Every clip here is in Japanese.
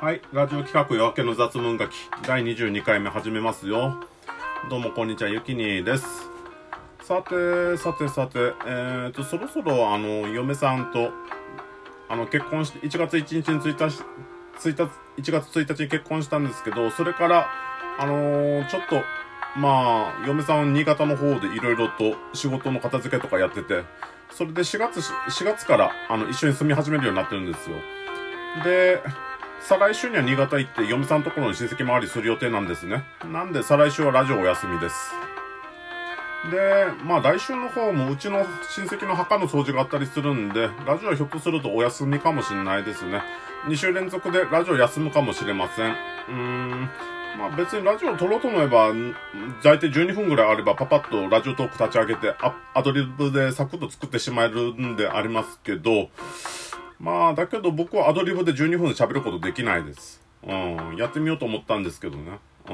はい、ラジオ企画夜明けの雑文書き第22回目始めますよ。どうもこんにちは、ゆきにです。さて、さてさて、えーと、そろそろあの、嫁さんと、あの、結婚して、1月1日に1日、1、月1日に結婚したんですけど、それから、あのーちょっと、まあ、嫁さん新潟の方でいろいろと仕事の片付けとかやってて、それで4月、4月から、あの、一緒に住み始めるようになってるんですよ。で、再来週には新潟行って嫁さんところに親戚回りする予定なんですね。なんで再来週はラジオお休みです。で、まあ来週の方もうちの親戚の墓の掃除があったりするんで、ラジオはひょっとするとお休みかもしれないですね。2週連続でラジオ休むかもしれません。うーん。まあ別にラジオを撮ろうと思えば、大体12分ぐらいあればパパッとラジオトーク立ち上げて、アアドリブでサクッと作ってしまえるんでありますけど、まあ、だけど僕はアドリブで12分で喋ることできないです。うん。やってみようと思ったんですけどね。う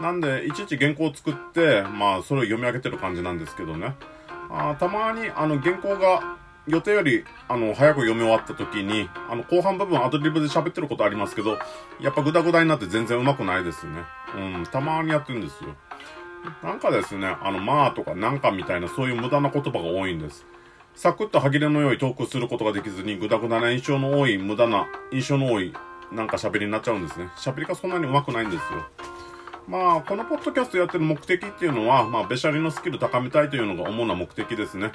ん。なんで、いちいち原稿を作って、まあ、それを読み上げてる感じなんですけどね。あたまに、あの、原稿が予定より、あの、早く読み終わった時に、あの、後半部分アドリブで喋ってることありますけど、やっぱグダグダになって全然上手くないですね。うん。たまにやってるんですよ。なんかですね、あの、まあとかなんかみたいなそういう無駄な言葉が多いんです。サクッと歯切れの良いトークすることができずに、グダグダな印象の多い、無駄な、印象の多い、なんか喋りになっちゃうんですね。喋りがそんなに上手くないんですよ。まあ、このポッドキャストやってる目的っていうのは、まあ、べしゃりのスキル高めたいというのが主な目的ですね。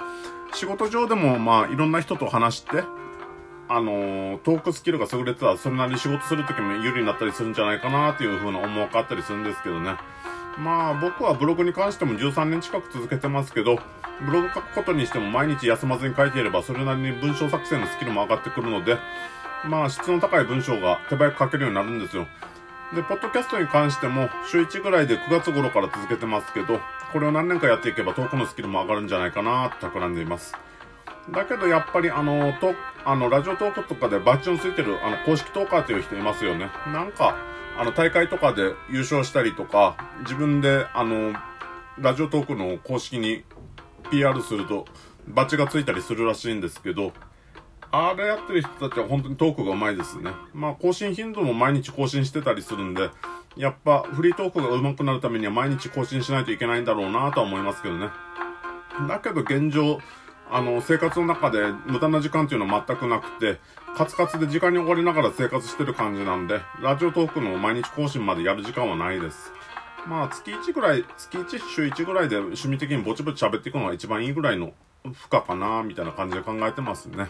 仕事上でも、まあ、いろんな人と話して、あのートークスキルが優れてたら、それなりに仕事するときも有利になったりするんじゃないかなっていう風な思惑があったりするんですけどね。まあ僕はブログに関しても13年近く続けてますけど、ブログ書くことにしても毎日休まずに書いていればそれなりに文章作成のスキルも上がってくるので、まあ質の高い文章が手早く書けるようになるんですよ。で、ポッドキャストに関しても週1ぐらいで9月頃から続けてますけど、これを何年かやっていけばトークのスキルも上がるんじゃないかなと企んでいます。だけどやっぱりあの、と、あの、ラジオトークとかでバッジのついてるあの、公式トーカーという人いますよね。なんか、あの、大会とかで優勝したりとか、自分であの、ラジオトークの公式に PR すると、バッジがついたりするらしいんですけど、あれやってる人たちは本当にトークが上手いですね。まあ、更新頻度も毎日更新してたりするんで、やっぱフリートークが上手くなるためには毎日更新しないといけないんだろうなとは思いますけどね。だけど現状、あの、生活の中で無駄な時間っていうのは全くなくて、カツカツで時間に追われながら生活してる感じなんで、ラジオトークの毎日更新までやる時間はないです。まあ、月1ぐらい、月1、週1ぐらいで趣味的にぼちぼち喋っていくのが一番いいぐらいの負荷かな、みたいな感じで考えてますね。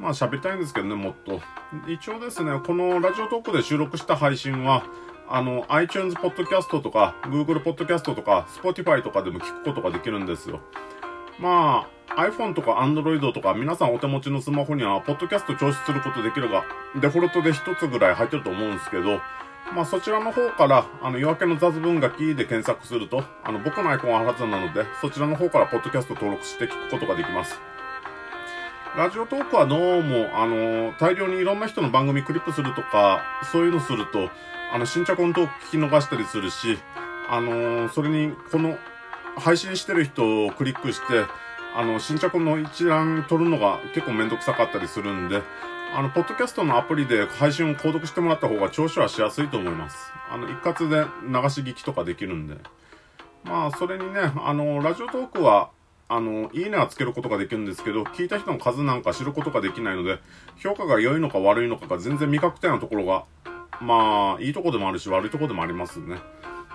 まあ喋りたいんですけどね、もっと。一応ですね、このラジオトークで収録した配信は、あの、iTunes Podcast とか、Google Podcast とか、Spotify とかでも聞くことができるんですよ。まあ、iPhone とか Android とか皆さんお手持ちのスマホには、ポッドキャスト調出することできるが、デフォルトで一つぐらい入ってると思うんですけど、まあそちらの方から、あの、夜明けの雑文書きで検索すると、あの、僕のアイコンははずなので、そちらの方からポッドキャスト登録して聞くことができます。ラジオトークはどうも、あの、大量にいろんな人の番組クリップするとか、そういうのすると、あの、新着のトーク聞き逃したりするし、あの、それに、この、配信してる人をクリックして、あの、新着の一覧取るのが結構めんどくさかったりするんで、あの、ポッドキャストのアプリで配信を購読してもらった方が聴取はしやすいと思います。あの、一括で流し聞きとかできるんで。まあ、それにね、あの、ラジオトークは、あの、いいねはつけることができるんですけど、聞いた人の数なんか知ることができないので、評価が良いのか悪いのかが全然未確定なところが、まあ、いいとこでもあるし、悪いとこでもありますね。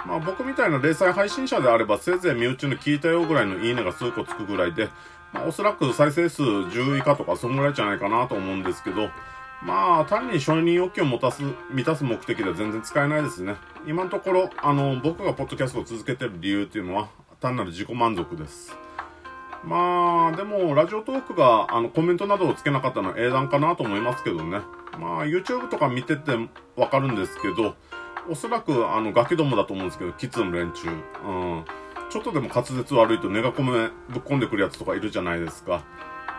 まあ、僕みたいな零細配信者であれば、せいぜい身内の聞いたよぐらいのいいねが数個つくぐらいで、まあ、おそらく再生数10以下とか、そんぐらいじゃないかなと思うんですけど、まあ、単に承認欲求を持たす、満たす目的では全然使えないですね。今のところ、あの、僕がポッドキャストを続けてる理由っていうのは、単なる自己満足です。まあ、でも、ラジオトークが、あの、コメントなどをつけなかったのは英断かなと思いますけどね。まあ、YouTube とか見ててわかるんですけど、おそらく、あの、ガキどもだと思うんですけど、キッズの連中。うん。ちょっとでも滑舌悪いとネガコメぶっ込んでくるやつとかいるじゃないですか。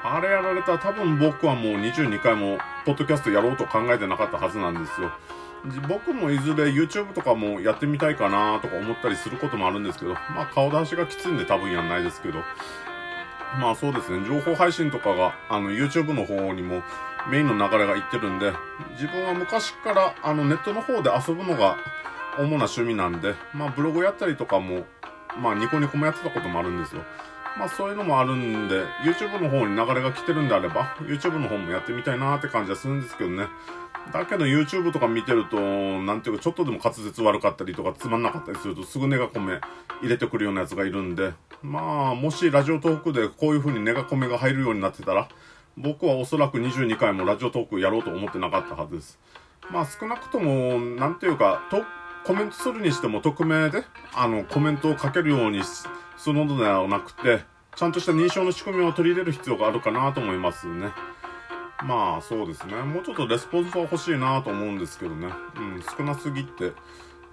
あれやられたら多分僕はもう22回も、ポッドキャストやろうと考えてなかったはずなんですよ。僕もいずれ YouTube とかもやってみたいかなとか思ったりすることもあるんですけど、まあ顔出しがきついんで多分やんないですけど。まあそうですね、情報配信とかが、あの、YouTube の方にもメインの流れがいってるんで、自分は昔から、あの、ネットの方で遊ぶのが主な趣味なんで、まあブログやったりとかも、まあニコニコもやってたこともあるんですよ。まあそういうのもあるんで、YouTube の方に流れが来てるんであれば、YouTube の方もやってみたいなーって感じはするんですけどね。だけど YouTube とか見てると、なんていうかちょっとでも滑舌悪かったりとかつまんなかったりするとすぐネガコメ入れてくるようなやつがいるんで、まあもしラジオトークでこういう風にネガコメが入るようになってたら、僕はおそらく22回もラジオトークやろうと思ってなかったはずです。まあ少なくとも、なんていうか、と、コメントするにしても匿名で、あの、コメントをかけるようにするのではなくて、ちゃんとした認証の仕組みを取り入れる必要があるかなと思いますね。まあそうですね。もうちょっとレスポンスは欲しいなと思うんですけどね。うん、少なすぎて、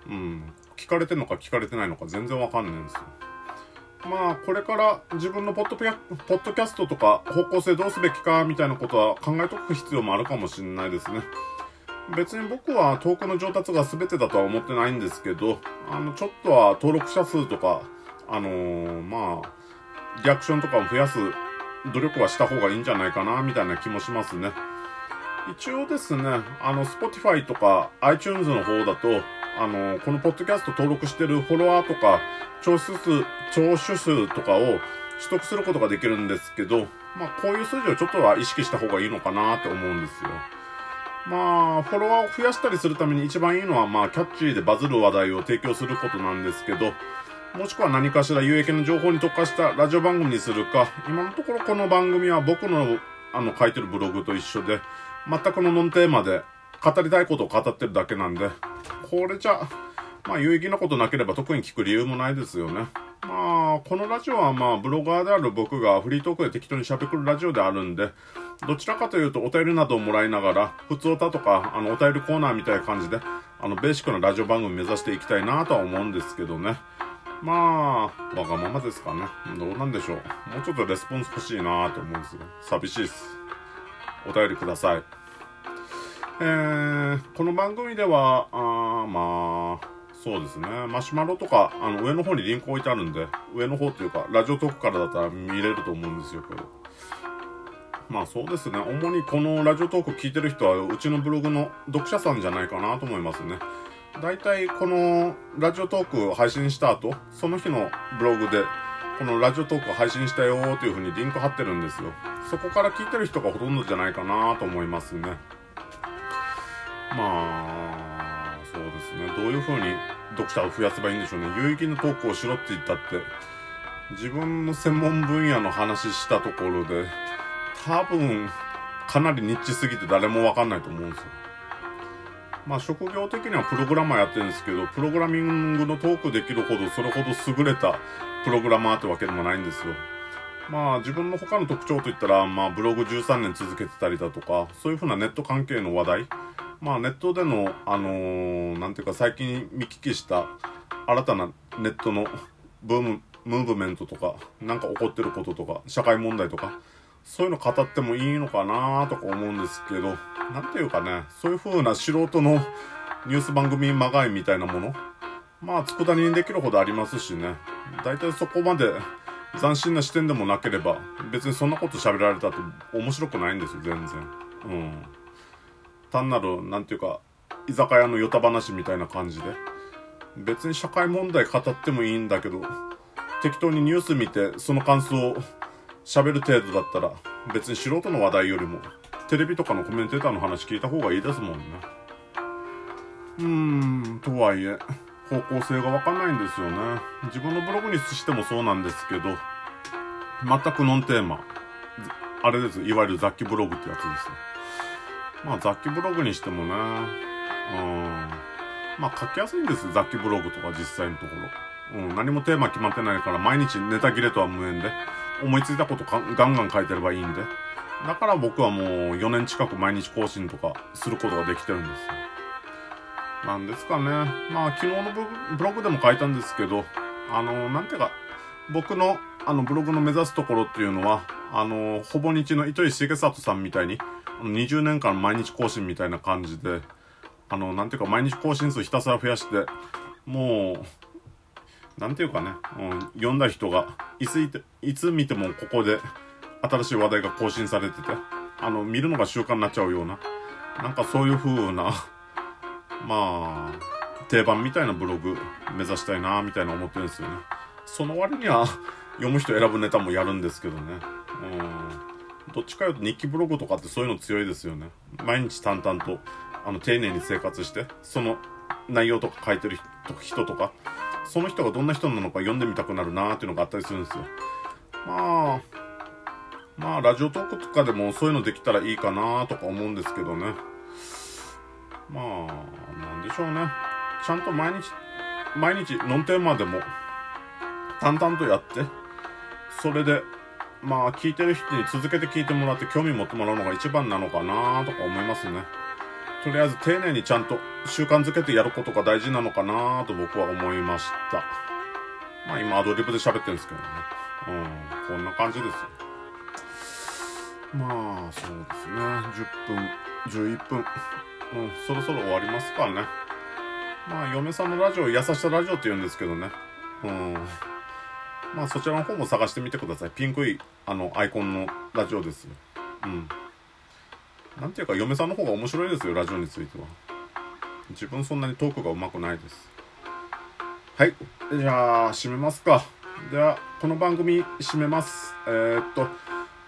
うん、聞かれてんのか聞かれてないのか全然わかんないんですよ。まあ、これから自分のポッドポッドキャストとか方向性どうすべきかみたいなことは考えとく必要もあるかもしれないですね。別に僕はトークの上達が全てだとは思ってないんですけど、あの、ちょっとは登録者数とか、あのー、まあ、リアクションとかを増やす努力はした方がいいんじゃないかな、みたいな気もしますね。一応ですね、あの、Spotify とか iTunes の方だと、あの、このポッドキャスト登録してるフォロワーとか、聴取数、聴取数とかを取得することができるんですけど、まあ、こういう数字をちょっとは意識した方がいいのかなって思うんですよ。まあ、フォロワーを増やしたりするために一番いいのは、まあ、キャッチーでバズる話題を提供することなんですけど、もしくは何かしら有益な情報に特化したラジオ番組にするか、今のところこの番組は僕のあの書いてるブログと一緒で、全くのノンテーマで語りたいことを語ってるだけなんで、これじゃ、まあ有益なことなければ特に聞く理由もないですよね。まあ、このラジオはまあブロガーである僕がフリートークで適当に喋るラジオであるんで、どちらかというとお便りなどをもらいながら、普通歌とか、あのお便りコーナーみたいな感じで、あのベーシックなラジオ番組目指していきたいなとは思うんですけどね。まあ、わがままですかね。どうなんでしょう。もうちょっとレスポンス欲しいなと思うんですよ。寂しいっす。お便りください。えー、この番組では、あまあ、そうですね。マシュマロとか、あの、上の方にリンク置いてあるんで、上の方っていうか、ラジオトークからだったら見れると思うんですよ、けど。まあそうですね。主にこのラジオトーク聞いてる人は、うちのブログの読者さんじゃないかなと思いますね。大体このラジオトーク配信した後、その日のブログで、このラジオトーク配信したよーという風にリンク貼ってるんですよ。そこから聞いてる人がほとんどじゃないかなと思いますね。まあ、そうですね。どういう風に読者を増やせばいいんでしょうね。有益なトークをしろって言ったって、自分の専門分野の話したところで、多分、かなりニッチすぎて誰もわかんないと思うんですよ。まあ職業的にはプログラマーやってるんですけど、プログラミングのトークできるほどそれほど優れたプログラマーってわけでもないんですよ。まあ自分の他の特徴といったら、まあブログ13年続けてたりだとか、そういうふうなネット関係の話題、まあネットでの、あのー、なんていうか最近見聞きした新たなネットのブーム、ムーブメントとか、なんか起こってることとか、社会問題とか、そういうの語ってもいいのかなとか思うんですけど、なんていうかね、そういう風な素人のニュース番組まがいみたいなもの、まあ、佃煮にできるほどありますしね、大体そこまで斬新な視点でもなければ、別にそんなこと喋られたって面白くないんですよ、全然。うん。単なる、なんていうか、居酒屋のヨタ話みたいな感じで。別に社会問題語ってもいいんだけど、適当にニュース見て、その感想を喋る程度だったら、別に素人の話題よりも、テレビとかのコメンテーターの話聞いた方がいいですもんね。うーん、とはいえ、方向性がわかんないんですよね。自分のブログにしてもそうなんですけど、全くノンテーマ。あれです。いわゆる雑記ブログってやつですね。まあ雑記ブログにしてもね、うん。まあ書きやすいんです。雑記ブログとか実際のところ。うん、何もテーマ決まってないから毎日ネタ切れとは無縁で、思いついたことガンガン書いてればいいんで。だから僕はもう4年近く毎日更新とかすることができてるんですよ。なんですかね。まあ昨日のブログでも書いたんですけど、あの、なんていうか、僕のあのブログの目指すところっていうのは、あの、ほぼ日の糸井重里さんみたいに、20年間毎日更新みたいな感じで、あの、なんていうか毎日更新数ひたすら増やして、もう、なんていうかね、うん、読んだ人が、いついて、いつ見てもここで新しい話題が更新されてて、あの、見るのが習慣になっちゃうような、なんかそういう風な、まあ、定番みたいなブログ目指したいな、みたいな思ってるんですよね。その割には、読む人選ぶネタもやるんですけどね。うん。どっちかいうと日記ブログとかってそういうの強いですよね。毎日淡々と、あの、丁寧に生活して、その内容とか書いてる人とか、その人がどんな人なのか読んでみたくなるなーっていうのがあったりするんですよ。まあ、まあ、ラジオトークとかでもそういうのできたらいいかなとか思うんですけどね。まあ、なんでしょうね。ちゃんと毎日、毎日、ノンテーマでも、淡々とやって、それで、まあ、聞いてる人に続けて聞いてもらって興味持ってもらうのが一番なのかなとか思いますね。とりあえず丁寧にちゃんと習慣づけてやることが大事なのかなと僕は思いました。まあ今アドリブで喋ってるんですけどね。うん、こんな感じですよ。まあ、そうですね。10分、11分。うん、そろそろ終わりますかね。まあ、嫁さんのラジオ、優しさラジオって言うんですけどね。うん。まあ、そちらの方も探してみてください。ピンクい、あの、アイコンのラジオですよ。うん。なんていうか、嫁さんの方が面白いですよ、ラジオについては。自分そんなにトークが上手くないです。はい。じゃあ、締めますか。では、この番組締めます。えー、っと、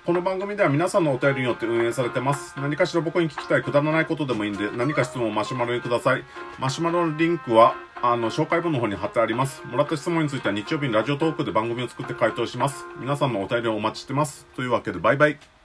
この番組では皆さんのお便りによって運営されてます。何かしら僕に聞きたいくだらないことでもいいんで、何か質問をマシュマロにください。マシュマロのリンクは、あの、紹介文の方に貼ってあります。もらった質問については日曜日にラジオトークで番組を作って回答します。皆さんのお便りをお待ちしてます。というわけで、バイバイ。